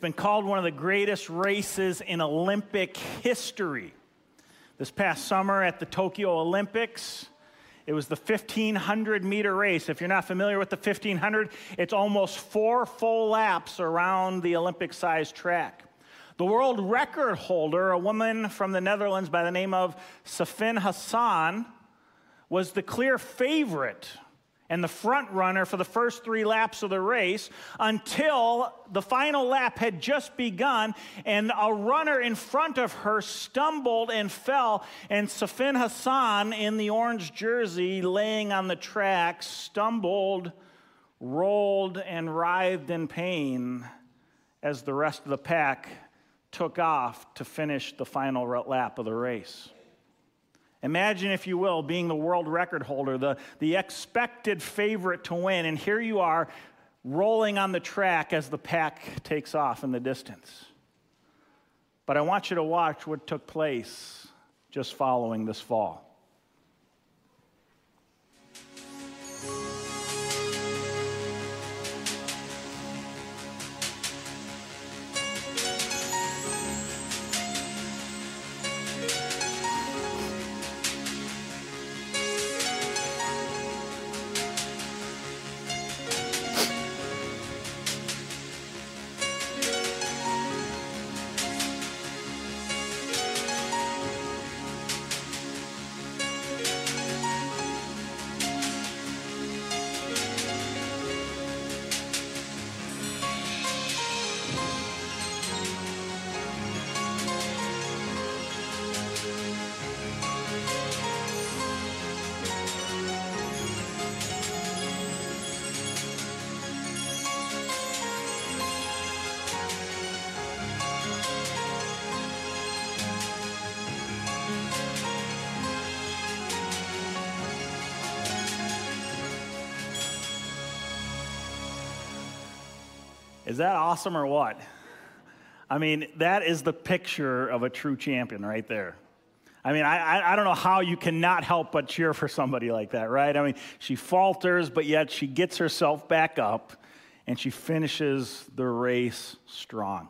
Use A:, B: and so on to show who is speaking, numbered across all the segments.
A: been called one of the greatest races in Olympic history. This past summer at the Tokyo Olympics, it was the 1500 meter race. If you're not familiar with the 1500, it's almost four full laps around the Olympic sized track. The world record holder, a woman from the Netherlands by the name of Sifan Hassan, was the clear favorite and the front runner for the first three laps of the race until the final lap had just begun and a runner in front of her stumbled and fell and Sifan Hassan in the orange jersey laying on the track stumbled rolled and writhed in pain as the rest of the pack took off to finish the final lap of the race Imagine, if you will, being the world record holder, the, the expected favorite to win, and here you are rolling on the track as the pack takes off in the distance. But I want you to watch what took place just following this fall. Awesome or what? I mean, that is the picture of a true champion right there. I mean, I, I don't know how you cannot help but cheer for somebody like that, right? I mean, she falters, but yet she gets herself back up and she finishes the race strong.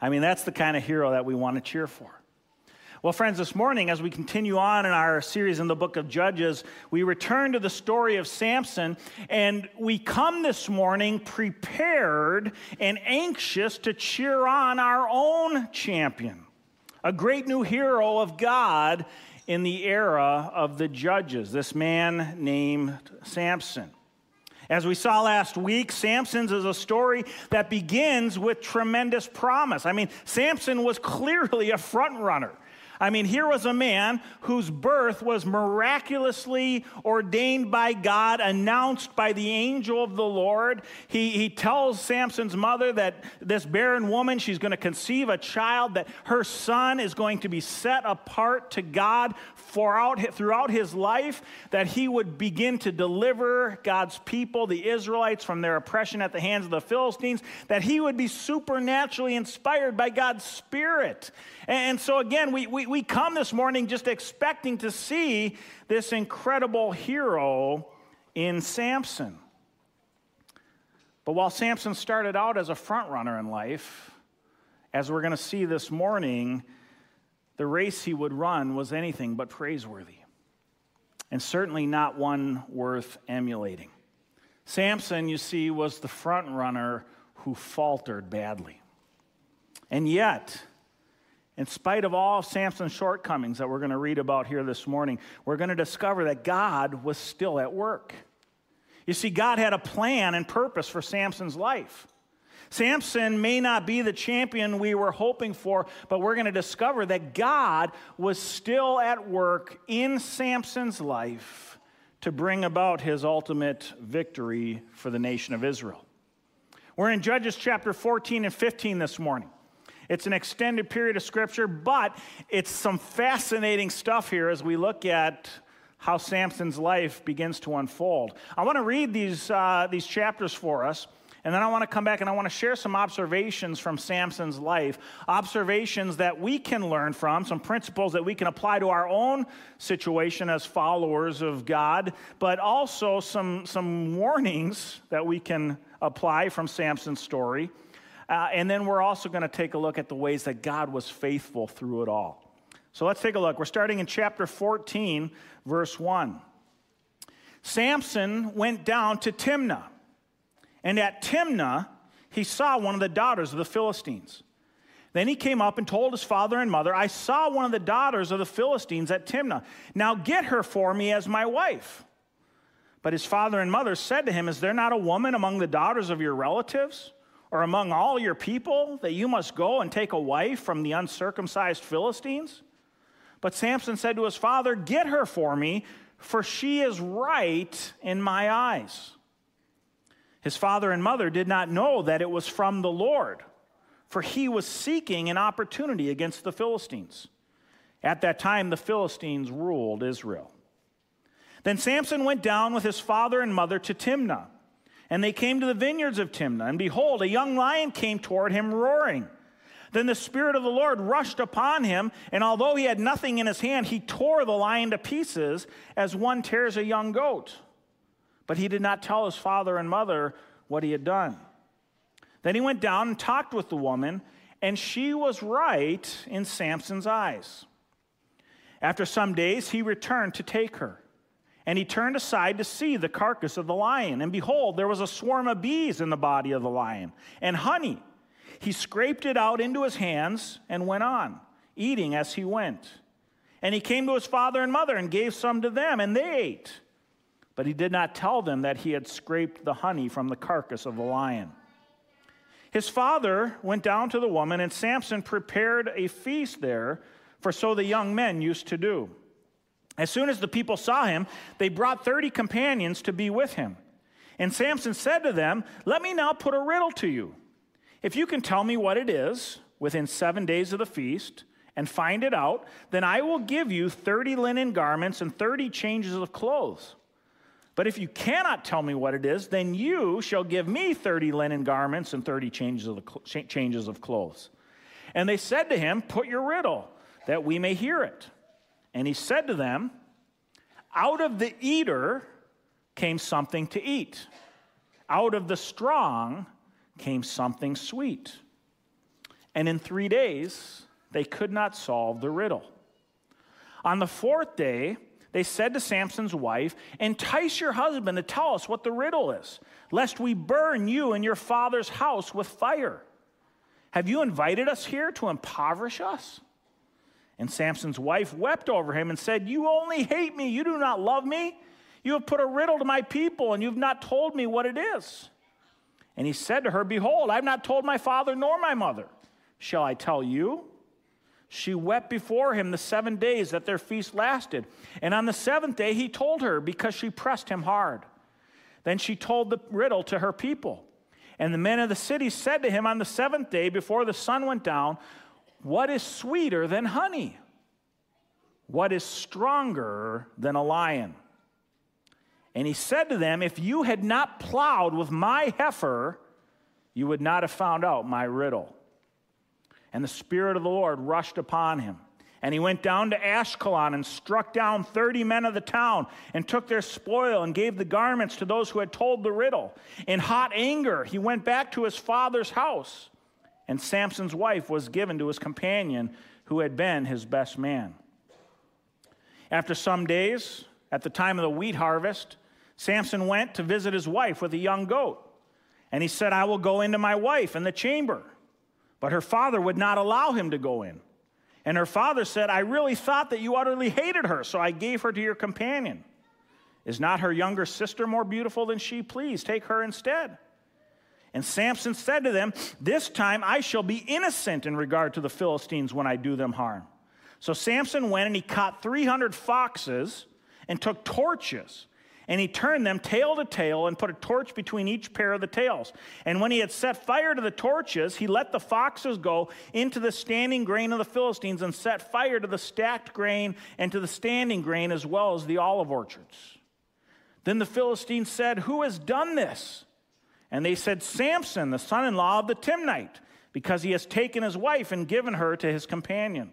A: I mean, that's the kind of hero that we want to cheer for. Well, friends, this morning, as we continue on in our series in the book of Judges, we return to the story of Samson, and we come this morning prepared and anxious to cheer on our own champion, a great new hero of God in the era of the Judges, this man named Samson. As we saw last week, Samson's is a story that begins with tremendous promise. I mean, Samson was clearly a front runner. I mean, here was a man whose birth was miraculously ordained by God, announced by the angel of the Lord. He, he tells Samson's mother that this barren woman, she's going to conceive a child, that her son is going to be set apart to God throughout, throughout his life, that he would begin to deliver God's people, the Israelites, from their oppression at the hands of the Philistines, that he would be supernaturally inspired by God's Spirit. And so, again, we, we, we come this morning just expecting to see this incredible hero in Samson. But while Samson started out as a front runner in life, as we're going to see this morning, the race he would run was anything but praiseworthy, and certainly not one worth emulating. Samson, you see, was the front runner who faltered badly. And yet, in spite of all of Samson's shortcomings that we're going to read about here this morning, we're going to discover that God was still at work. You see, God had a plan and purpose for Samson's life. Samson may not be the champion we were hoping for, but we're going to discover that God was still at work in Samson's life to bring about his ultimate victory for the nation of Israel. We're in Judges chapter 14 and 15 this morning. It's an extended period of scripture, but it's some fascinating stuff here as we look at how Samson's life begins to unfold. I want to read these, uh, these chapters for us. And then I want to come back and I want to share some observations from Samson's life, observations that we can learn from, some principles that we can apply to our own situation as followers of God, but also some, some warnings that we can apply from Samson's story Uh, and then we're also going to take a look at the ways that God was faithful through it all. So let's take a look. We're starting in chapter 14, verse 1. Samson went down to Timnah, and at Timnah he saw one of the daughters of the Philistines. Then he came up and told his father and mother, I saw one of the daughters of the Philistines at Timnah. Now get her for me as my wife. But his father and mother said to him, Is there not a woman among the daughters of your relatives? or among all your people that you must go and take a wife from the uncircumcised Philistines? But Samson said to his father, Get her for me, for she is right in my eyes. His father and mother did not know that it was from the Lord, for he was seeking an opportunity against the Philistines. At that time, the Philistines ruled Israel. Then Samson went down with his father and mother to Timnah. And they came to the vineyards of Timnah, and behold, a young lion came toward him roaring. Then the Spirit of the Lord rushed upon him, and although he had nothing in his hand, he tore the lion to pieces as one tears a young goat. But he did not tell his father and mother what he had done. Then he went down and talked with the woman, and she was right in Samson's eyes. After some days, he returned to take her. And he turned aside to see the carcass of the lion. And behold, there was a swarm of bees in the body of the lion, and honey. He scraped it out into his hands and went on, eating as he went. And he came to his father and mother and gave some to them, and they ate. But he did not tell them that he had scraped the honey from the carcass of the lion. His father went down to the woman, and Samson prepared a feast there, for so the young men used to do. As soon as the people saw him, they brought 30 companions to be with him. And Samson said to them, Let me now put a riddle to you. If you can tell me what it is within seven days of the feast and find it out, then I will give you 30 linen garments and 30 changes of clothes. But if you cannot tell me what it is, then you shall give me 30 linen garments and 30 changes of, changes of clothes. And they said to him, Put your riddle, that we may hear it. And he said to them, Out of the eater came something to eat, out of the strong came something sweet. And in three days, they could not solve the riddle. On the fourth day, they said to Samson's wife, Entice your husband to tell us what the riddle is, lest we burn you and your father's house with fire. Have you invited us here to impoverish us? And Samson's wife wept over him and said, You only hate me. You do not love me. You have put a riddle to my people, and you've not told me what it is. And he said to her, Behold, I've not told my father nor my mother. Shall I tell you? She wept before him the seven days that their feast lasted. And on the seventh day he told her because she pressed him hard. Then she told the riddle to her people. And the men of the city said to him on the seventh day before the sun went down, what is sweeter than honey? What is stronger than a lion? And he said to them, If you had not plowed with my heifer, you would not have found out my riddle. And the Spirit of the Lord rushed upon him. And he went down to Ashkelon and struck down 30 men of the town and took their spoil and gave the garments to those who had told the riddle. In hot anger, he went back to his father's house and Samson's wife was given to his companion who had been his best man. After some days, at the time of the wheat harvest, Samson went to visit his wife with a young goat. And he said, I will go into my wife in the chamber. But her father would not allow him to go in. And her father said, I really thought that you utterly hated her, so I gave her to your companion. Is not her younger sister more beautiful than she? Please take her instead. And Samson said to them, This time I shall be innocent in regard to the Philistines when I do them harm. So Samson went and he caught 300 foxes and took torches. And he turned them tail to tail and put a torch between each pair of the tails. And when he had set fire to the torches, he let the foxes go into the standing grain of the Philistines and set fire to the stacked grain and to the standing grain as well as the olive orchards. Then the Philistines said, Who has done this? And they said, Samson, the son in law of the Timnite, because he has taken his wife and given her to his companion.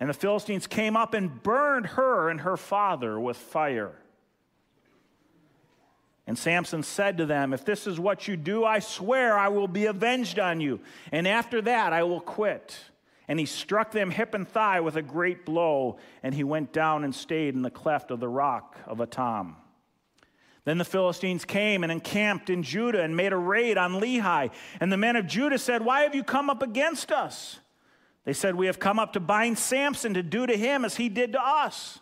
A: And the Philistines came up and burned her and her father with fire. And Samson said to them, If this is what you do, I swear I will be avenged on you. And after that, I will quit. And he struck them hip and thigh with a great blow, and he went down and stayed in the cleft of the rock of Etam. Then the Philistines came and encamped in Judah and made a raid on Lehi. And the men of Judah said, Why have you come up against us? They said, We have come up to bind Samson to do to him as he did to us.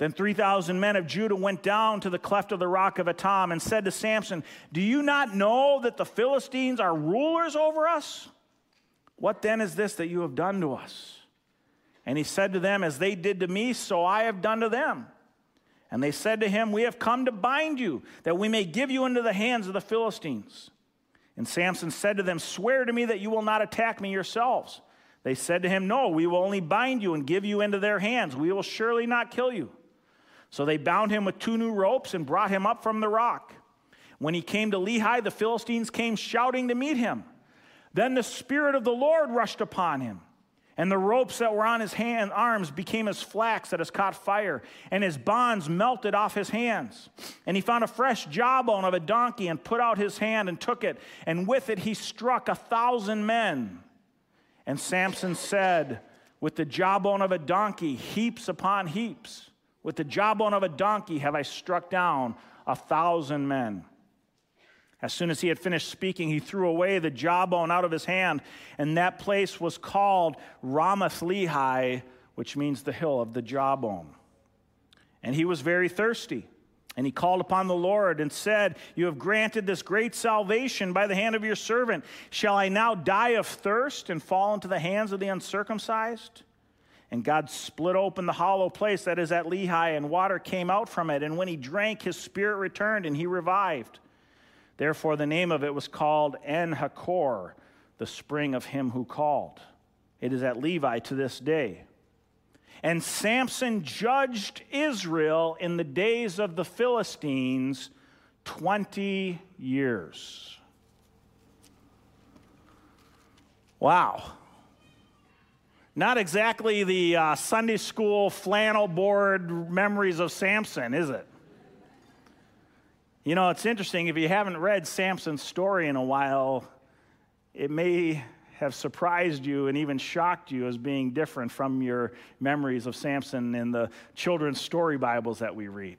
A: Then 3,000 men of Judah went down to the cleft of the rock of Etam and said to Samson, Do you not know that the Philistines are rulers over us? What then is this that you have done to us? And he said to them, As they did to me, so I have done to them. And they said to him, We have come to bind you, that we may give you into the hands of the Philistines. And Samson said to them, Swear to me that you will not attack me yourselves. They said to him, No, we will only bind you and give you into their hands. We will surely not kill you. So they bound him with two new ropes and brought him up from the rock. When he came to Lehi, the Philistines came shouting to meet him. Then the Spirit of the Lord rushed upon him, and the ropes that were on his hand, arms became as flax that has caught fire, and his bonds melted off his hands. And he found a fresh jawbone of a donkey and put out his hand and took it, and with it he struck a thousand men. And Samson said, With the jawbone of a donkey, heaps upon heaps. With the jawbone of a donkey have I struck down a thousand men. As soon as he had finished speaking, he threw away the jawbone out of his hand, and that place was called Ramath Lehi, which means the hill of the jawbone. And he was very thirsty. And he called upon the Lord and said, You have granted this great salvation by the hand of your servant. Shall I now die of thirst and fall into the hands of the uncircumcised? And God split open the hollow place that is at Lehi, and water came out from it. And when he drank, his spirit returned, and he revived. Therefore, the name of it was called En Hakkore, the spring of him who called. It is at Lehi to this day. And Samson judged Israel in the days of the Philistines 20 years. Wow. Not exactly the uh, Sunday school flannel board memories of Samson, is it? You know, it's interesting. If you haven't read Samson's story in a while, it may have surprised you and even shocked you as being different from your memories of Samson in the children's story Bibles that we read.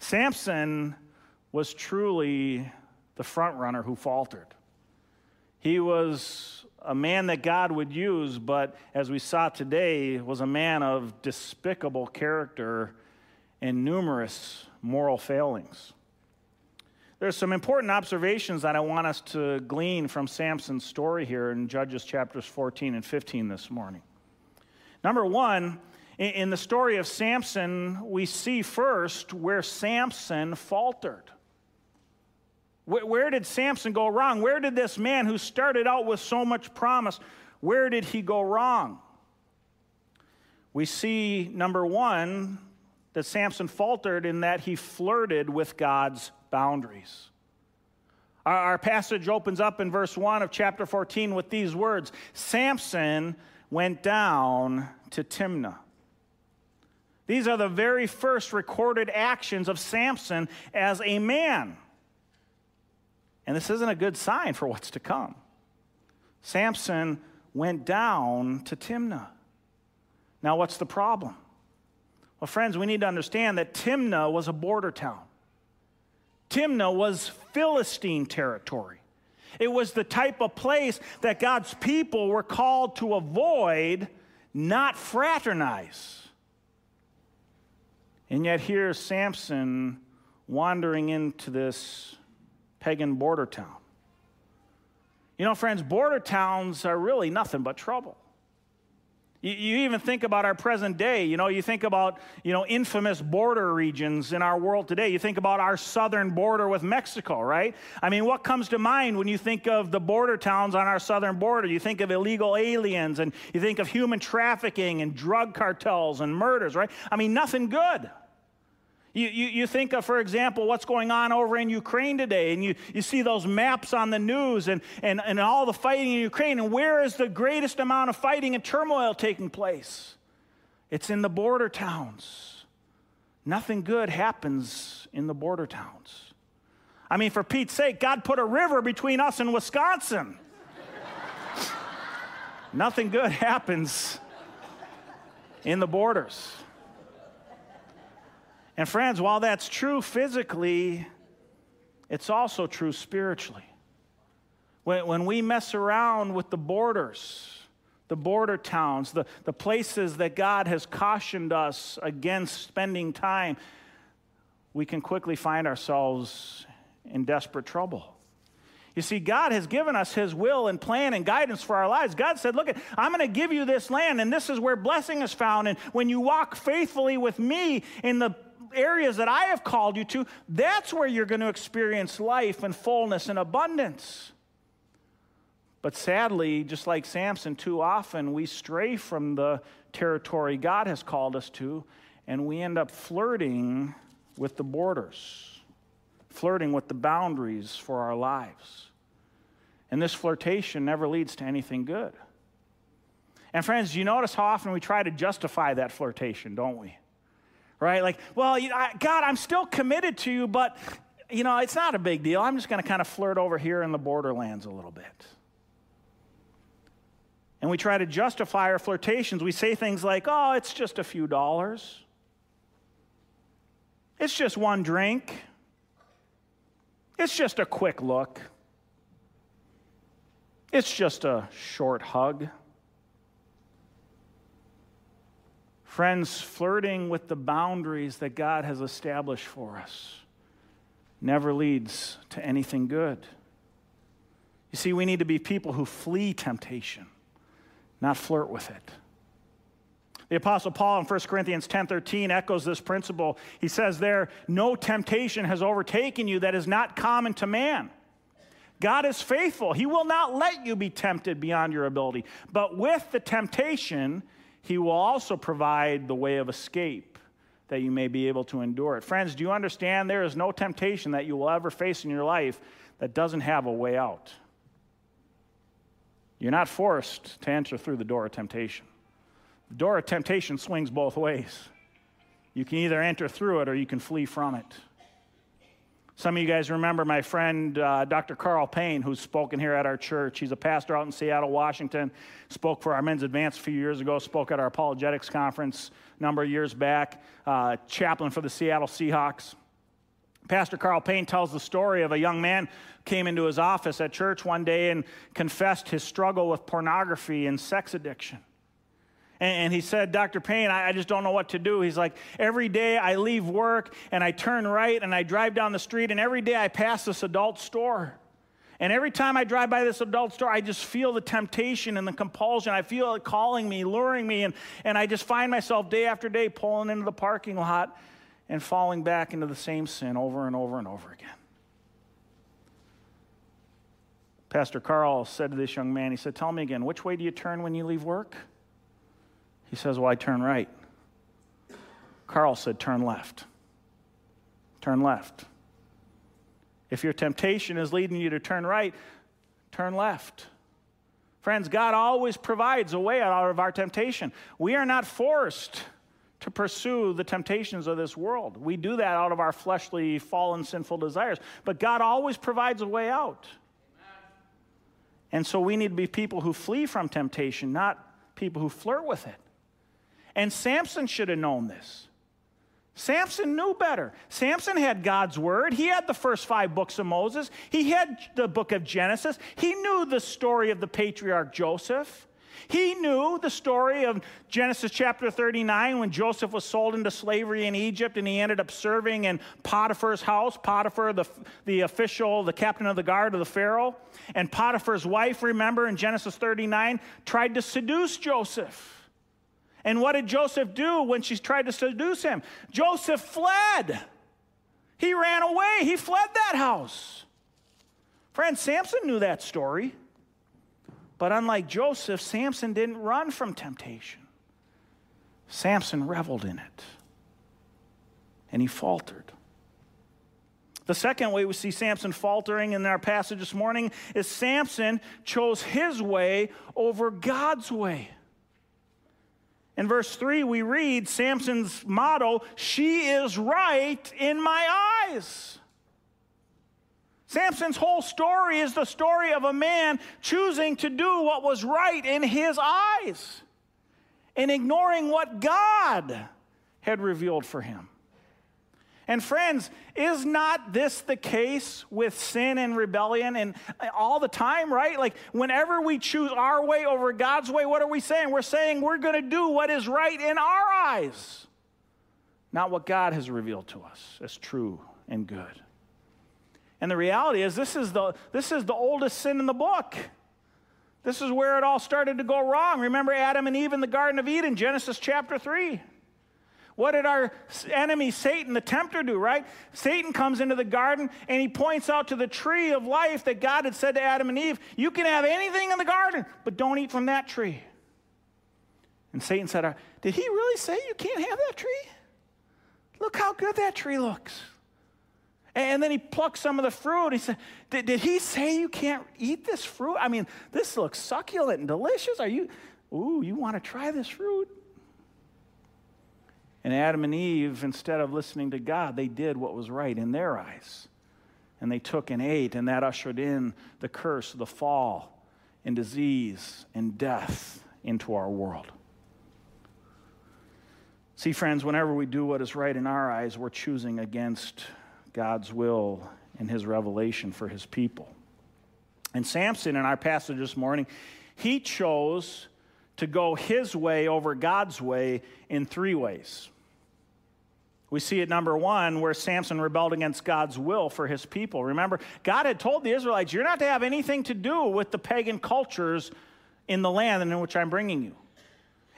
A: Samson was truly the front runner who faltered. He was a man that God would use, but as we saw today, was a man of despicable character and numerous moral failings. There's some important observations that I want us to glean from Samson's story here in Judges chapters 14 and 15 this morning. Number one, in the story of Samson, we see first where Samson faltered. Where did Samson go wrong? Where did this man who started out with so much promise, where did he go wrong? We see, number one, that Samson faltered in that he flirted with God's boundaries. Our, our passage opens up in verse 1 of chapter 14 with these words Samson went down to Timnah. These are the very first recorded actions of Samson as a man. And this isn't a good sign for what's to come. Samson went down to Timnah. Now, what's the problem? Well, friends, we need to understand that Timnah was a border town. Timnah was Philistine territory. It was the type of place that God's people were called to avoid, not fraternize. And yet, here's Samson wandering into this pagan border town. You know, friends, border towns are really nothing but trouble. You, even think about our present day. You know, you think about, you know, infamous border regions in our world today. You think about our southern border with Mexico, right? I mean, what comes to mind when you think of the border towns on our southern border? You think of illegal aliens and you think of human trafficking and drug cartels and murders, right? I mean, nothing good. You, you, you, think of, for example, what's going on over in Ukraine today, and you, you see those maps on the news and, and, and all the fighting in Ukraine, and where is the greatest amount of fighting and turmoil taking place? It's in the border towns. nothing good happens in the border towns. I mean, for Pete's sake, God put a river between us and Wisconsin. nothing good happens in the borders. And friends, while that's true physically, it's also true spiritually. When, when we mess around with the borders, the border towns, the, the places that God has cautioned us against spending time, we can quickly find ourselves in desperate trouble. You see, God has given us His will and plan and guidance for our lives. God said, Look, I'm going to give you this land, and this is where blessing is found. And when you walk faithfully with me in the areas that I have called you to, that's where you're going to experience life and fullness and abundance. But sadly, just like Samson, too often we stray from the territory God has called us to, and we end up flirting with the borders, flirting with the boundaries for our lives. And this flirtation never leads to anything good. And friends, you notice how often we try to justify that flirtation, don't we? Right? Like, well, God, I'm still committed to you, but, you know, it's not a big deal. I'm just going to kind of flirt over here in the borderlands a little bit and we try to justify our flirtations. We say things like, oh, it's just a few dollars. It's just one drink. It's just a quick look. It's just a short hug. Friends, flirting with the boundaries that God has established for us never leads to anything good. You see, we need to be people who flee temptation not flirt with it. The apostle Paul in 1 Corinthians 10:13 echoes this principle. He says there, "No temptation has overtaken you that is not common to man." God is faithful. He will not let you be tempted beyond your ability. But with the temptation, he will also provide the way of escape that you may be able to endure it. Friends, do you understand there is no temptation that you will ever face in your life that doesn't have a way out? You're not forced to enter through the door of temptation. The door of temptation swings both ways. You can either enter through it or you can flee from it. Some of you guys remember my friend uh, Dr. Karl Payne, who's spoken here at our church. He's a pastor out in Seattle, Washington. Spoke for our men's advance a few years ago, spoke at our apologetics conference a number of years back, uh, chaplain for the Seattle Seahawks. Pastor Karl Payne tells the story of a young man came into his office at church one day and confessed his struggle with pornography and sex addiction. And, he said, Dr. Payne, I, just don't know what to do. He's like, every day I leave work and I turn right and I drive down the street, and every day I pass this adult store. And every time I drive by this adult store, I just feel the temptation and the compulsion. I feel it calling me, luring me, and, and I just find myself day after day pulling into the parking lot and falling back into the same sin over and over and over again. Pastor Karl said to this young man, he said, Tell me again, which way do you turn when you leave work? He says, Well, I turn right. Karl said, Turn left. Turn left. If your temptation is leading you to turn right, turn left. Friends, God always provides a way out of our temptation. We are not forced to pursue the temptations of this world. We do that out of our fleshly, fallen, sinful desires. But God always provides a way out. And so we need to be people who flee from temptation, not people who flirt with it. And Samson should have known this. Samson knew better. Samson had God's word. He had the first five books of Moses. He had the book of Genesis. He knew the story of the patriarch Joseph. He knew the story of Genesis chapter 39 when Joseph was sold into slavery in Egypt and he ended up serving in Potiphar's house. Potiphar, the, the official, the captain of the guard of the Pharaoh. And Potiphar's wife, remember in Genesis 39, tried to seduce Joseph. And what did Joseph do when she tried to seduce him? Joseph fled. He ran away. He fled that house. Friend, Samson knew that story. But unlike Joseph, Samson didn't run from temptation. Samson reveled in it. And he faltered. The second way we see Samson faltering in our passage this morning is Samson chose his way over God's way. In verse 3, we read Samson's motto She is right in my eyes. Samson's whole story is the story of a man choosing to do what was right in his eyes and ignoring what God had revealed for him. And friends, is not this the case with sin and rebellion and uh, all the time, right? Like whenever we choose our way over God's way, what are we saying? We're saying we're going to do what is right in our eyes, not what God has revealed to us as true and good. And the reality is this is the this is the oldest sin in the book. This is where it all started to go wrong. Remember Adam and Eve in the Garden of Eden, Genesis chapter 3. What did our enemy Satan, the tempter, do, right? Satan comes into the garden and he points out to the tree of life that God had said to Adam and Eve, You can have anything in the garden, but don't eat from that tree. And Satan said, uh, Did he really say you can't have that tree? Look how good that tree looks. And then he plucked some of the fruit. He said, did, did he say you can't eat this fruit? I mean, this looks succulent and delicious. Are you, ooh, you want to try this fruit? And Adam and Eve, instead of listening to God, they did what was right in their eyes. And they took and ate, and that ushered in the curse, the fall, and disease and death into our world. See, friends, whenever we do what is right in our eyes, we're choosing against God's will and his revelation for his people. And Samson, in our passage this morning, he chose to go his way over God's way in three ways. We see it number one, where Samson rebelled against God's will for his people. Remember, God had told the Israelites, You're not to have anything to do with the pagan cultures in the land in which I'm bringing you.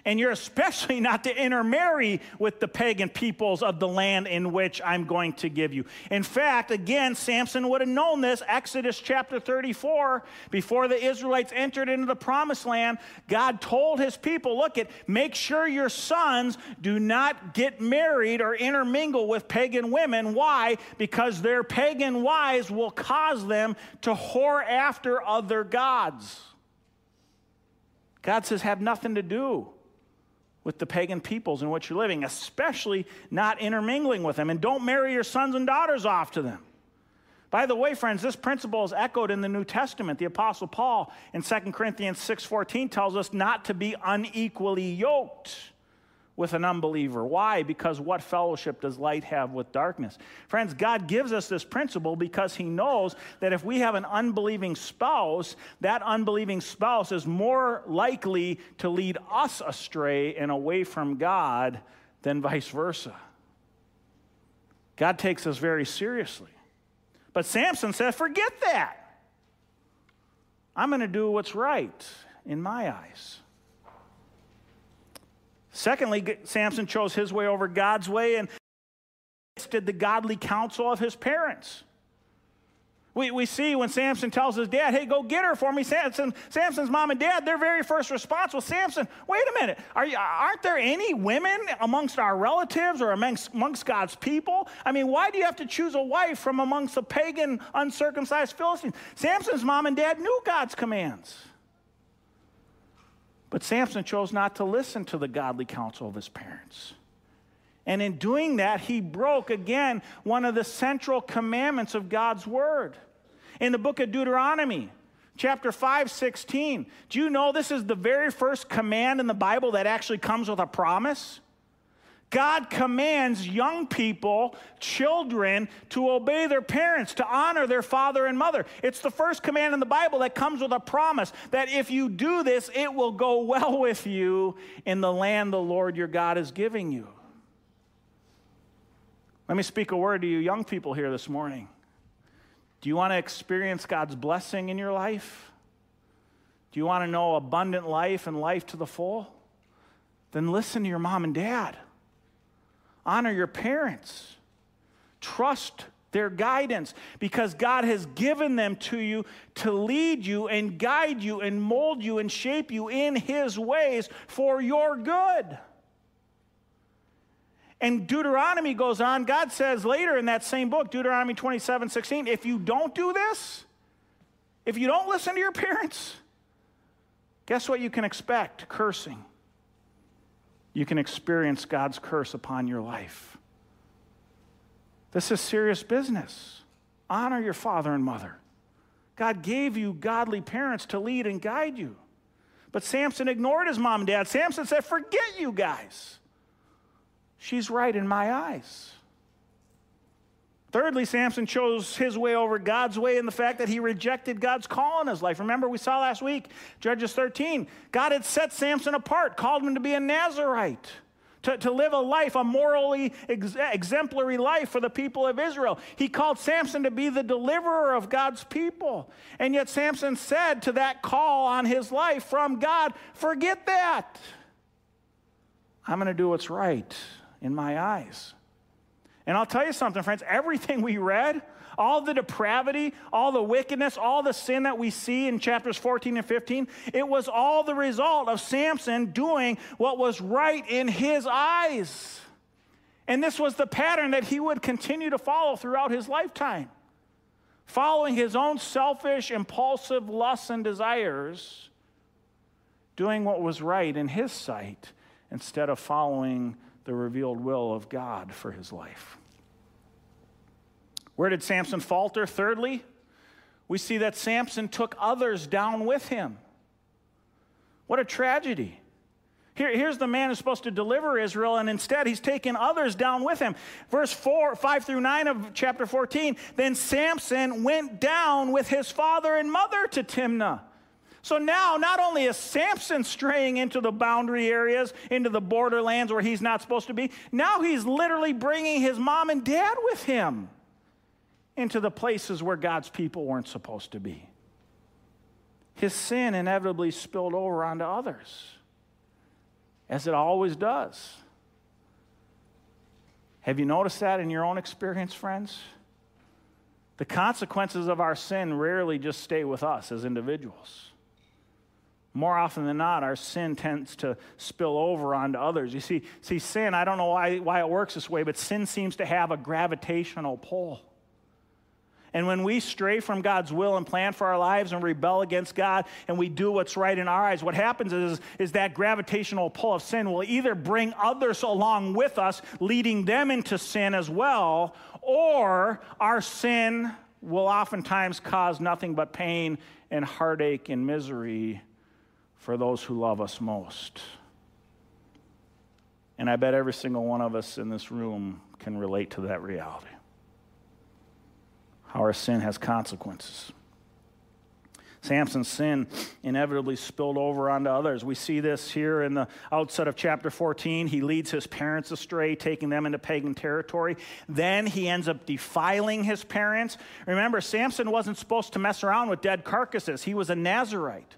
A: And you're especially not to intermarry with the pagan peoples of the land in which I'm going to give you. In fact, again, Samson would have known this. Exodus chapter 34, before the Israelites entered into the promised land, God told his people, look at, make sure your sons do not get married or intermingle with pagan women. Why? Because their pagan wives will cause them to whore after other gods. God says, have nothing to do with the pagan peoples in which you're living, especially not intermingling with them. And don't marry your sons and daughters off to them. By the way, friends, this principle is echoed in the New Testament. The Apostle Paul in 2 Corinthians 6:14 tells us not to be unequally yoked with an unbeliever. Why? Because what fellowship does light have with darkness? Friends, God gives us this principle because He knows that if we have an unbelieving spouse, that unbelieving spouse is more likely to lead us astray and away from God than vice versa. God takes us very seriously. But Samson says, forget that. I'm going to do what's right in my eyes. Secondly, Samson chose his way over God's way and did the godly counsel of his parents. We, we see when Samson tells his dad, hey, go get her for me. Samson, Samson's mom and dad, their very first response was, Samson, wait a minute. Are you, aren't there any women amongst our relatives or amongst, amongst God's people? I mean, why do you have to choose a wife from amongst the pagan, uncircumcised Philistines? Samson's mom and dad knew God's commands. But Samson chose not to listen to the godly counsel of his parents. And in doing that, he broke again one of the central commandments of God's word. In the book of Deuteronomy, chapter 5, 16, do you know this is the very first command in the Bible that actually comes with a promise? God commands young people, children, to obey their parents, to honor their father and mother. It's the first command in the Bible that comes with a promise that if you do this, it will go well with you in the land the Lord your God is giving you. Let me speak a word to you, young people, here this morning. Do you want to experience God's blessing in your life? Do you want to know abundant life and life to the full? Then listen to your mom and dad. Honor your parents. Trust their guidance because God has given them to you to lead you and guide you and mold you and shape you in His ways for your good. And Deuteronomy goes on, God says later in that same book, Deuteronomy 27 16, if you don't do this, if you don't listen to your parents, guess what you can expect? Cursing. You can experience God's curse upon your life. This is serious business. Honor your father and mother. God gave you godly parents to lead and guide you. But Samson ignored his mom and dad. Samson said, Forget you guys. She's right in my eyes. Thirdly, Samson chose his way over God's way in the fact that he rejected God's call in his life. Remember, we saw last week, Judges 13, God had set Samson apart, called him to be a Nazarite, to, to live a life, a morally ex- exemplary life for the people of Israel. He called Samson to be the deliverer of God's people. And yet, Samson said to that call on his life from God, Forget that. I'm going to do what's right in my eyes. And I'll tell you something, friends, everything we read, all the depravity, all the wickedness, all the sin that we see in chapters 14 and 15, it was all the result of Samson doing what was right in his eyes. And this was the pattern that he would continue to follow throughout his lifetime. Following his own selfish, impulsive lusts and desires, doing what was right in his sight instead of following the revealed will of God for his life. Where did Samson falter? Thirdly, we see that Samson took others down with him. What a tragedy. Here, here's the man who's supposed to deliver Israel, and instead he's taken others down with him. Verse 4, 5 through 9 of chapter 14 Then Samson went down with his father and mother to Timnah. So now, not only is Samson straying into the boundary areas, into the borderlands where he's not supposed to be, now he's literally bringing his mom and dad with him into the places where God's people weren't supposed to be. His sin inevitably spilled over onto others, as it always does. Have you noticed that in your own experience, friends? The consequences of our sin rarely just stay with us as individuals. More often than not, our sin tends to spill over onto others. You see, see sin, I don't know why, why it works this way, but sin seems to have a gravitational pull. And when we stray from God's will and plan for our lives and rebel against God and we do what's right in our eyes, what happens is, is that gravitational pull of sin will either bring others along with us, leading them into sin as well, or our sin will oftentimes cause nothing but pain and heartache and misery for those who love us most. And I bet every single one of us in this room can relate to that reality. How our sin has consequences. Samson's sin inevitably spilled over onto others. We see this here in the outset of chapter 14. He leads his parents astray, taking them into pagan territory. Then he ends up defiling his parents. Remember, Samson wasn't supposed to mess around with dead carcasses, he was a Nazarite.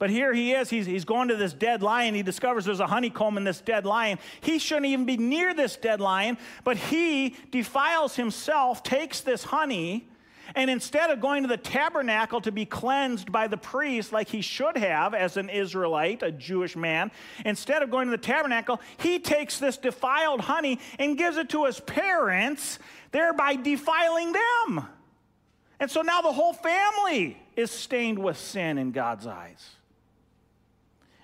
A: But here he is. He's, he's going to this dead lion. He discovers there's a honeycomb in this dead lion. He shouldn't even be near this dead lion, but he defiles himself, takes this honey, and instead of going to the tabernacle to be cleansed by the priest like he should have as an Israelite, a Jewish man, instead of going to the tabernacle, he takes this defiled honey and gives it to his parents, thereby defiling them. And so now the whole family is stained with sin in God's eyes.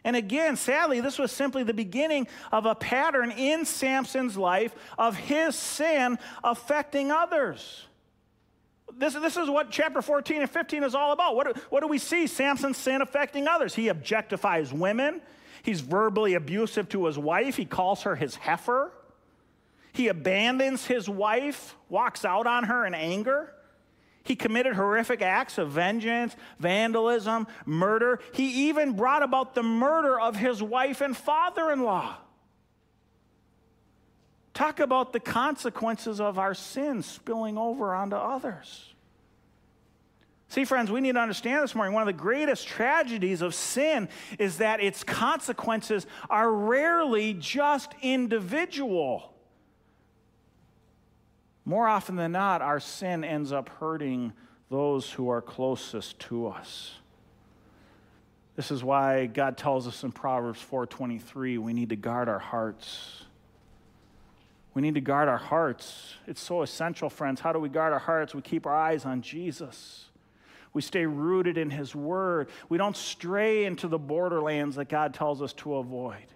A: And again, sadly, this was simply the beginning of a pattern in Samson's life of his sin affecting others. This, this is what chapter 14 and 15 is all about. What, what do we see? Samson's sin affecting others. He objectifies women. He's verbally abusive to his wife. He calls her his heifer. He abandons his wife, walks out on her in anger. He committed horrific acts of vengeance, vandalism, murder. He even brought about the murder of his wife and father in law. Talk about the consequences of our sins spilling over onto others. See, friends, we need to understand this morning one of the greatest tragedies of sin is that its consequences are rarely just individual. More often than not, our sin ends up hurting those who are closest to us. This is why God tells us in Proverbs 4:23 we need to guard our hearts. We need to guard our hearts. It's so essential, friends. How do we guard our hearts? We keep our eyes on Jesus. We stay rooted in his word. We don't stray into the borderlands that God tells us to avoid.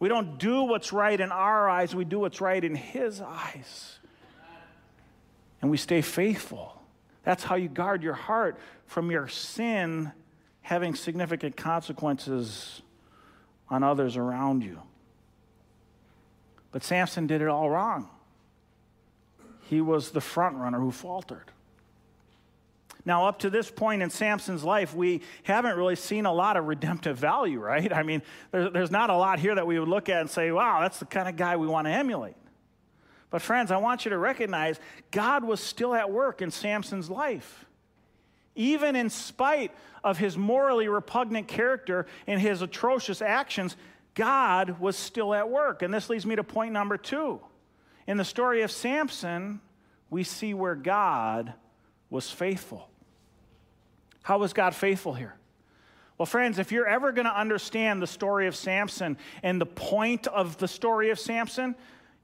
A: We don't do what's right in our eyes, we do what's right in His eyes. And we stay faithful. That's how you guard your heart from your sin having significant consequences on others around you. But Samson did it all wrong. He was the front runner who faltered. Now, up to this point in Samson's life, we haven't really seen a lot of redemptive value, right? I mean, there's, there's not a lot here that we would look at and say, wow, that's the kind of guy we want to emulate. But, friends, I want you to recognize God was still at work in Samson's life. Even in spite of his morally repugnant character and his atrocious actions, God was still at work. And this leads me to point number two. In the story of Samson, we see where God was faithful. How was God faithful here? Well, friends, if you're ever going to understand the story of Samson and the point of the story of Samson,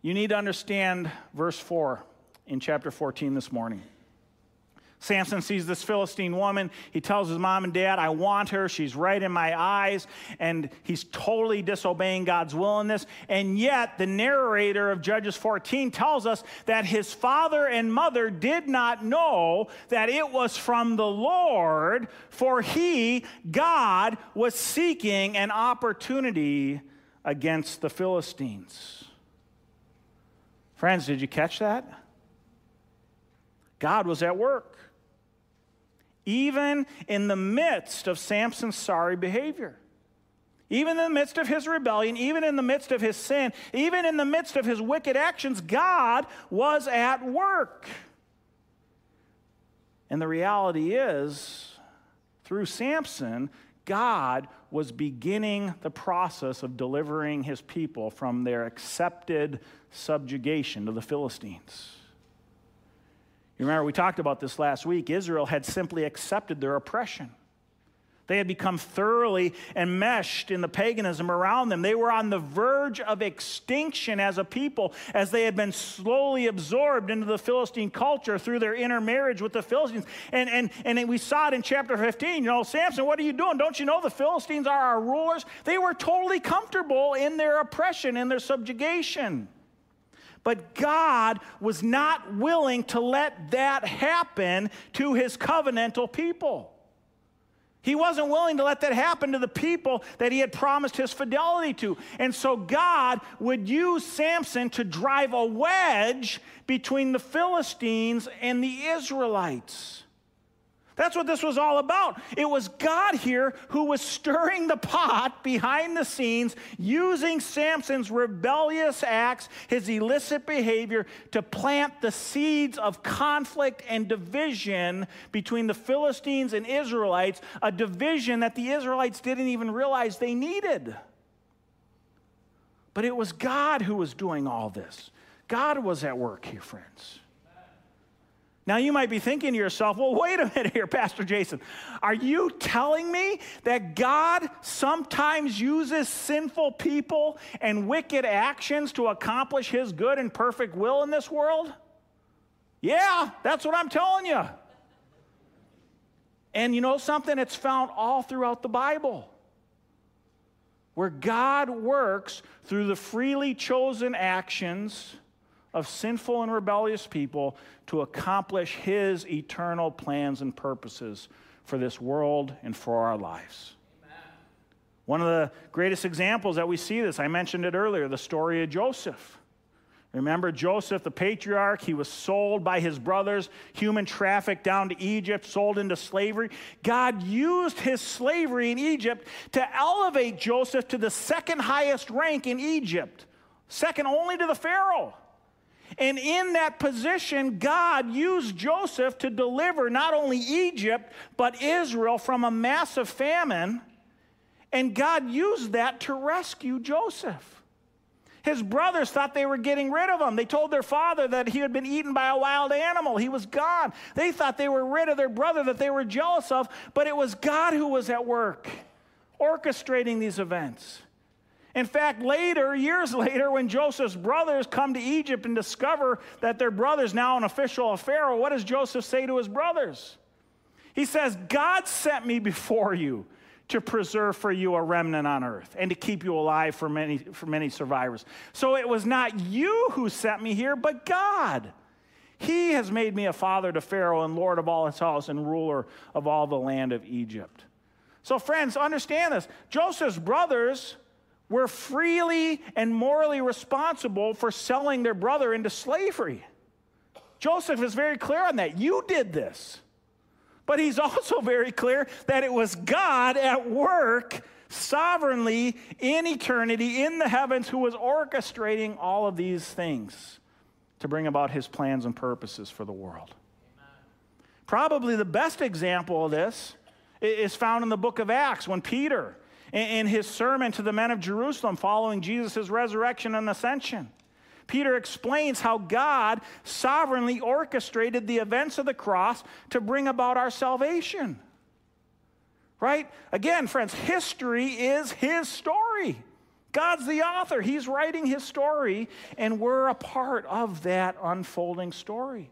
A: you need to understand verse 4 in chapter 14 this morning. Samson sees this Philistine woman. He tells his mom and dad, I want her. She's right in my eyes. And he's totally disobeying God's will in this. And yet, the narrator of Judges 14 tells us that his father and mother did not know that it was from the Lord, for he, God, was seeking an opportunity against the Philistines. Friends, did you catch that? God was at work even in the midst of Samson's sorry behavior. Even in the midst of his rebellion, even in the midst of his sin, even in the midst of his wicked actions, God was at work. And the reality is, through Samson, God was beginning the process of delivering his people from their accepted subjugation to the Philistines. You remember we talked about this last week. Israel had simply accepted their oppression. They had become thoroughly enmeshed in the paganism around them. They were on the verge of extinction as a people as they had been slowly absorbed into the Philistine culture through their intermarriage with the Philistines. And, and, and we saw it in chapter 15. You know, Samson, what are you doing? Don't you know the Philistines are our rulers? They were totally comfortable in their oppression, in their subjugation. But God was not willing to let that happen to his covenantal people. He wasn't willing to let that happen to the people that he had promised his fidelity to. And so God would use Samson to drive a wedge between the Philistines and the Israelites. That's what this was all about. It was God here who was stirring the pot behind the scenes, using Samson's rebellious acts, his illicit behavior, to plant the seeds of conflict and division between the Philistines and Israelites, a division that the Israelites didn't even realize they needed. But it was God who was doing all this. God was at work here, friends. Now, you might be thinking to yourself, well, wait a minute here, Pastor Jason. Are you telling me that God sometimes uses sinful people and wicked actions to accomplish his good and perfect will in this world? Yeah, that's what I'm telling you. And you know something? It's found all throughout the Bible where God works through the freely chosen actions of sinful and rebellious people to accomplish his eternal plans and purposes for this world and for our lives. Amen. One of the greatest examples that we see this, I mentioned it earlier, the story of Joseph. Remember Joseph, the patriarch, he was sold by his brothers, human trafficked down to Egypt, sold into slavery. God used his slavery in Egypt to elevate Joseph to the second highest rank in Egypt, second only to the Pharaoh. And in that position, God used Joseph to deliver not only Egypt, but Israel from a massive famine. And God used that to rescue Joseph. His brothers thought they were getting rid of him. They told their father that he had been eaten by a wild animal. He was gone. They thought they were rid of their brother that they were jealous of, but it was God who was at work orchestrating these events. In fact, later, years later, when Joseph's brothers come to Egypt and discover that their brother's now an official of Pharaoh, what does Joseph say to his brothers? He says, God sent me before you to preserve for you a remnant on earth and to keep you alive for many, for many survivors. So it was not you who sent me here, but God. He has made me a father to Pharaoh and Lord of all his house and ruler of all the land of Egypt. So, friends, understand this. Joseph's brothers were freely and morally responsible for selling their brother into slavery. Joseph is very clear on that. You did this. But he's also very clear that it was God at work sovereignly in eternity in the heavens who was orchestrating all of these things to bring about his plans and purposes for the world. Amen. Probably the best example of this is found in the book of Acts when Peter, in his sermon to the men of Jerusalem following Jesus' resurrection and ascension, Peter explains how God sovereignly orchestrated the events of the cross to bring about our salvation. Right? Again, friends, history is his story. God's the author, he's writing his story, and we're a part of that unfolding story.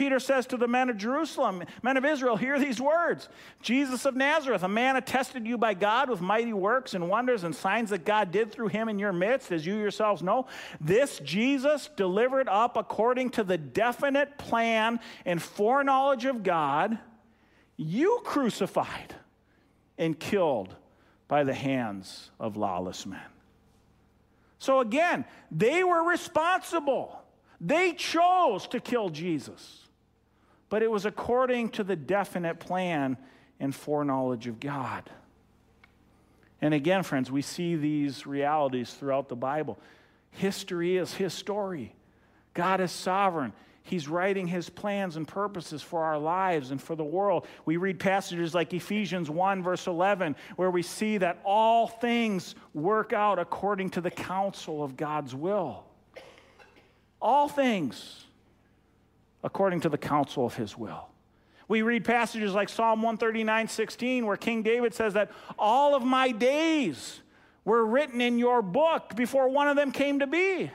A: Peter says to the men of Jerusalem, men of Israel, hear these words Jesus of Nazareth, a man attested you by God with mighty works and wonders and signs that God did through him in your midst, as you yourselves know. This Jesus delivered up according to the definite plan and foreknowledge of God, you crucified and killed by the hands of lawless men. So again, they were responsible. They chose to kill Jesus but it was according to the definite plan and foreknowledge of God. And again, friends, we see these realities throughout the Bible. History is His story. God is sovereign. He's writing His plans and purposes for our lives and for the world. We read passages like Ephesians 1, verse 11, where we see that all things work out according to the counsel of God's will. All things according to the counsel of his will. We read passages like Psalm 139 16, where King David says that all of my days were written in your book before one of them came to be.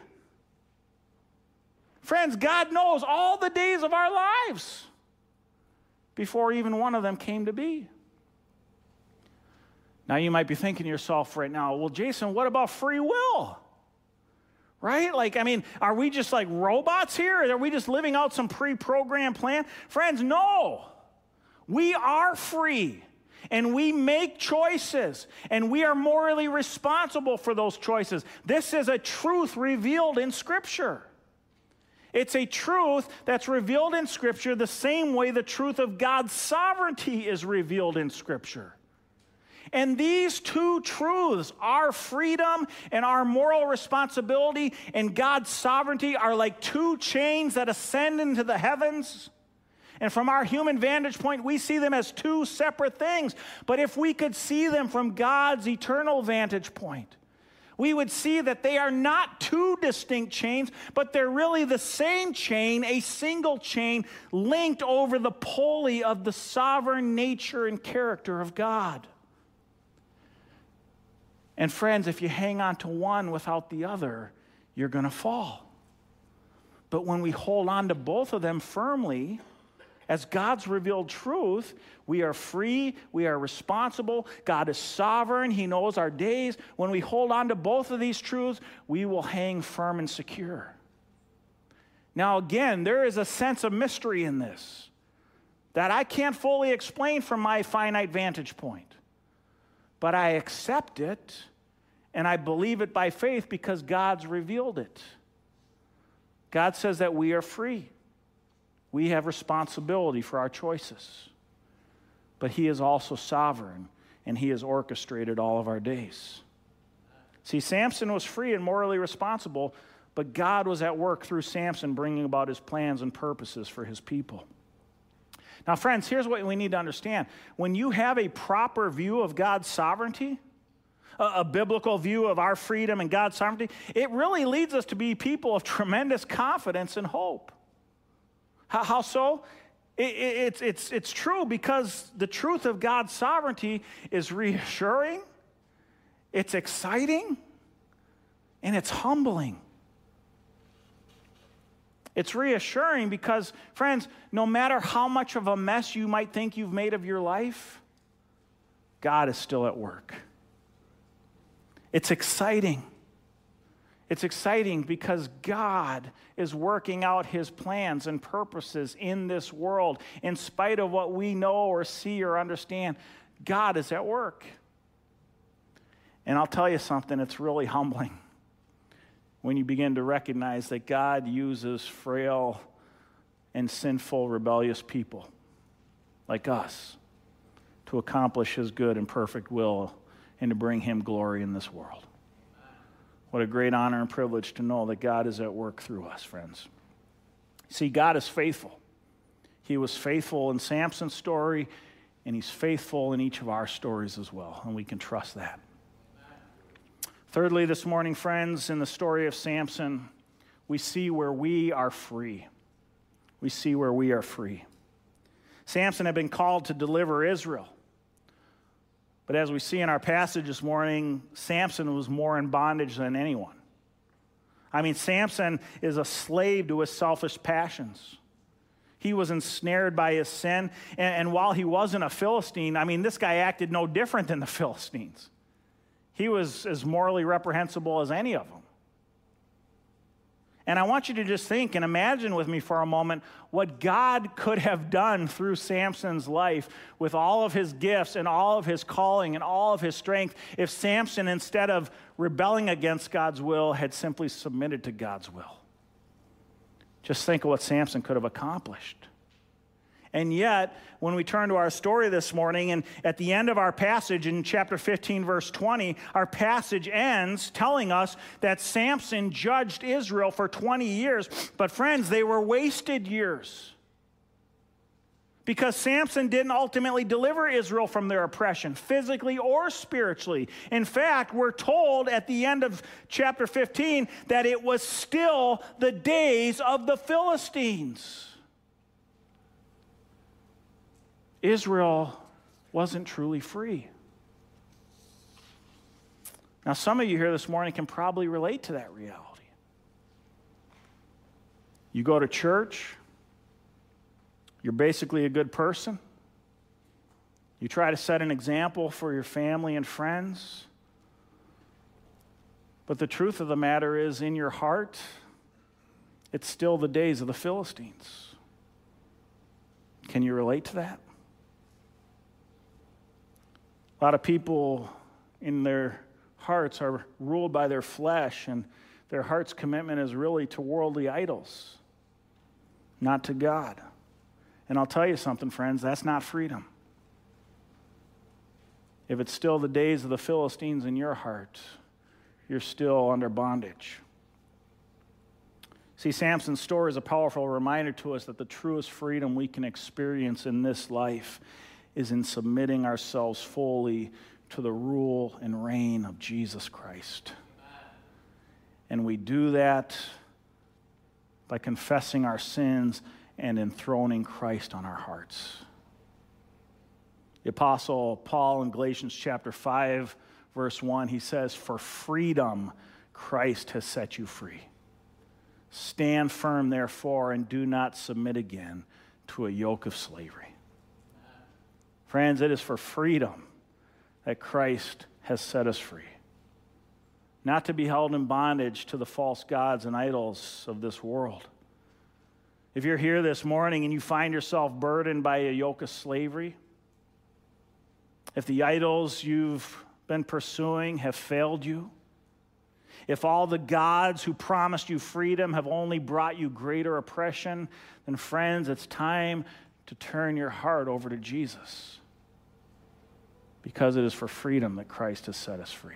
A: Friends, God knows all the days of our lives before even one of them came to be. Now, you might be thinking to yourself right now, well, Jason, what about free will? Right? Like, I mean, are we just like robots here? Are we just living out some pre programmed plan? Friends, no. We are free and we make choices and we are morally responsible for those choices. This is a truth revealed in Scripture. It's a truth that's revealed in Scripture the same way the truth of God's sovereignty is revealed in Scripture. And these two truths, our freedom and our moral responsibility and God's sovereignty, are like two chains that ascend into the heavens. And from our human vantage point, we see them as two separate things. But if we could see them from God's eternal vantage point, we would see that they are not two distinct chains, but they're really the same chain, a single chain linked over the pulley of the sovereign nature and character of God. And friends, if you hang on to one without the other, you're going to fall. But when we hold on to both of them firmly, as God's revealed truth, we are free, we are responsible. God is sovereign, He knows our days. When we hold on to both of these truths, we will hang firm and secure. Now, again, there is a sense of mystery in this that I can't fully explain from my finite vantage point but I accept it and I believe it by faith because God's revealed it. God says that we are free. We have responsibility for our choices. But He is also sovereign and He has orchestrated all of our days. See, Samson was free and morally responsible, but God was at work through Samson bringing about His plans and purposes for His people. Now, friends, here's what we need to understand. When you have a proper view of God's sovereignty, a, a, biblical view of our freedom and God's sovereignty, it really leads us to be people of tremendous confidence and hope. How, how so? It, it, it's, it's, it's true because the truth of God's sovereignty is reassuring, it's exciting, and it's humbling. It's reassuring because, friends, no matter how much of a mess you might think you've made of your life, God is still at work. It's exciting. It's exciting because God is working out his plans and purposes in this world. In spite of what we know or see or understand, God is at work. And I'll tell you something, it's really humbling when you begin to recognize that God uses frail and sinful, rebellious people like us to accomplish his good and perfect will and to bring him glory in this world. What a great honor and privilege to know that God is at work through us, friends. See, God is faithful. He was faithful in Samson's story, and He's faithful in each of our stories as well, and we can trust that. Thirdly, this morning, friends, in the story of Samson, we see where we are free. We see where we are free. Samson had been called to deliver Israel. But as we see in our passage this morning, Samson was more in bondage than anyone. I mean, Samson is a slave to his selfish passions. He was ensnared by his sin. And, and, while he wasn't a Philistine, I mean, this guy acted no different than the Philistines. He was as morally reprehensible as any of them. And I want you to just think and imagine with me for a moment what God could have done through Samson's life with all of his gifts and all of his calling and all of his strength if Samson, instead of rebelling against God's will, had simply submitted to God's will. Just think of what Samson could have accomplished. And yet, when we turn to our story this morning, and at the end of our passage in chapter 15, verse 20, our passage ends telling us that Samson judged Israel for 20 years. But, friends, they were wasted years. Because Samson didn't ultimately deliver Israel from their oppression, physically or spiritually. In fact, we're told at the end of chapter 15 that it was still the days of the Philistines. Israel wasn't truly free. Now, some of you here this morning can probably relate to that reality. You go to church, you're basically a good person. You try to set an example for your family and friends. But the truth of the matter is, in your heart, it's still the days of the Philistines. Can you relate to that? A lot of people in their hearts are ruled by their flesh, and their heart's commitment is really to worldly idols, not to God. And I'll tell you something, friends, that's not freedom. If it's still the days of the Philistines in your heart, you're still under bondage. See, Samson's story is a powerful reminder to us that the truest freedom we can experience in this life is in submitting ourselves fully to the rule and reign of Jesus Christ. And we do that by confessing our sins and enthroning Christ on our hearts. The Apostle Paul in Galatians chapter 5, verse 1, he says, For freedom Christ has set you free. Stand firm, therefore, and do not submit again to a yoke of slavery. Friends, it is for freedom that Christ has set us free. Not to be held in bondage to the false gods and idols of this world. If you're here this morning and you find yourself burdened by a yoke of slavery, if the idols you've been pursuing have failed you, if all the gods who promised you freedom have only brought you greater oppression, then, friends, it's time to turn your heart over to Jesus because it is for freedom that Christ has set us free.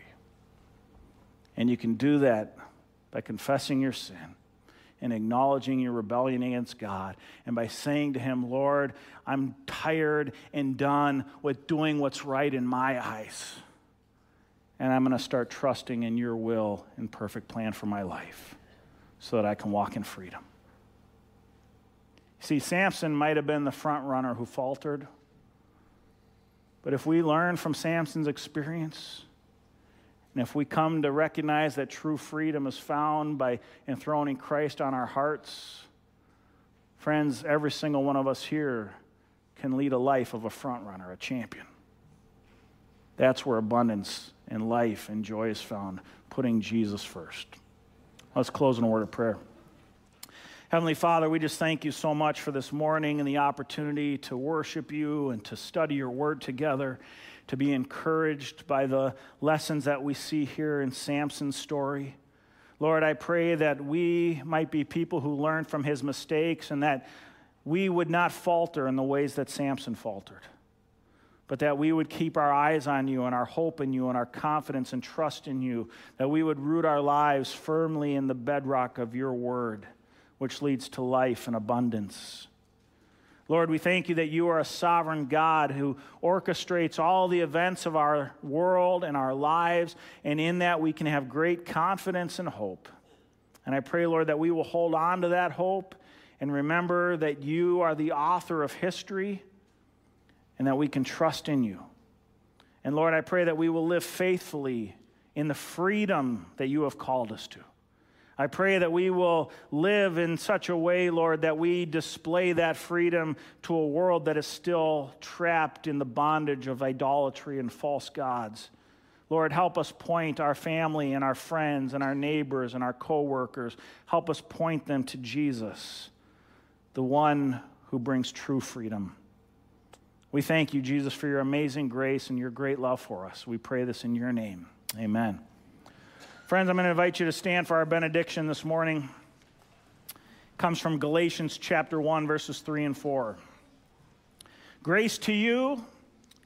A: And you can do that by confessing your sin and acknowledging your rebellion against God, and by saying to Him, Lord, I'm tired and done with doing what's right in my eyes. And I'm going to start trusting in your will and perfect plan for my life so that I can walk in freedom. See, Samson might have been the front runner who faltered but if we learn from Samson's experience, and if we come to recognize that true freedom is found by enthroning Christ on our hearts, friends, every single one of us here can lead a life of a front runner, a champion. That's where abundance and life and joy is found, putting Jesus first. Let's close in a word of prayer. Heavenly Father, we just thank you so much for this morning and the opportunity to worship you and to study your word together, to be encouraged by the lessons that we see here in Samson's story. Lord, I pray that we might be people who learn from his mistakes and that we would not falter in the ways that Samson faltered, but that we would keep our eyes on you and our hope in you and our confidence and trust in you, that we would root our lives firmly in the bedrock of your word which leads to life and abundance. Lord, we thank you that you are a sovereign God who orchestrates all the events of our world and our lives, and in that we can have great confidence and hope. And I pray, Lord, that we will hold on to that hope and remember that you are the author of history and that we can trust in you. And Lord, I pray that we will live faithfully in the freedom that you have called us to. I pray that we will live in such a way, Lord, that we display that freedom to a world that is still trapped in the bondage of idolatry and false gods. Lord, help us point our family and our friends and our neighbors and our coworkers. Help us point them to Jesus, the one who brings true freedom. We thank you, Jesus, for your amazing grace and your great love for us. We pray this in your name. Amen. Friends, I'm going to invite you to stand for our benediction this morning. It comes from Galatians chapter 1 verses 3 and 4. Grace to you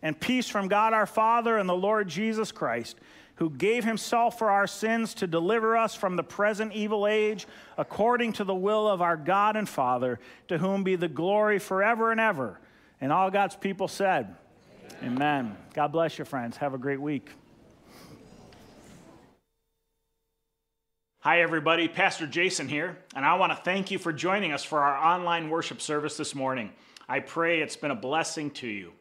A: and peace from God our Father and the Lord Jesus Christ, who gave himself for our sins to deliver us from the present evil age, according to the will of our God and Father, to whom be the glory forever and ever. And all God's people said, Amen. Amen. God bless you, friends. Have a great week. Hi, everybody. Pastor Jason here, and I want to thank you for joining us for our online worship service this morning. I pray it's been a blessing to you.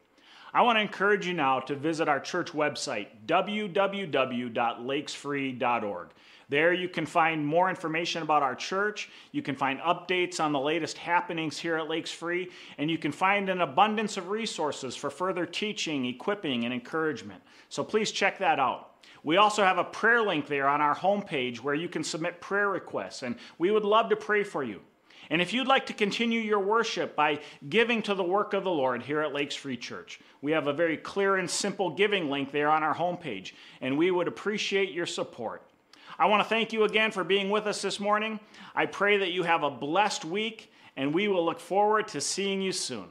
A: I want to encourage you now to visit our church website, www.lakesfree.org. There you can find more information about our church, you can find updates on the latest happenings here at Lakes Free, and you can find an abundance of resources for further teaching, equipping, and encouragement. So please check that out. We also have a prayer link there on our homepage where you can submit prayer requests, and we would love to pray for you. And if you'd like to continue your worship by giving to the work of the Lord here at Lakes Free Church, we have a very clear and simple giving link there on our homepage, and we would appreciate your support. I want to thank you again for being with us this morning. I pray that you have a blessed week, and we will look forward to seeing you soon.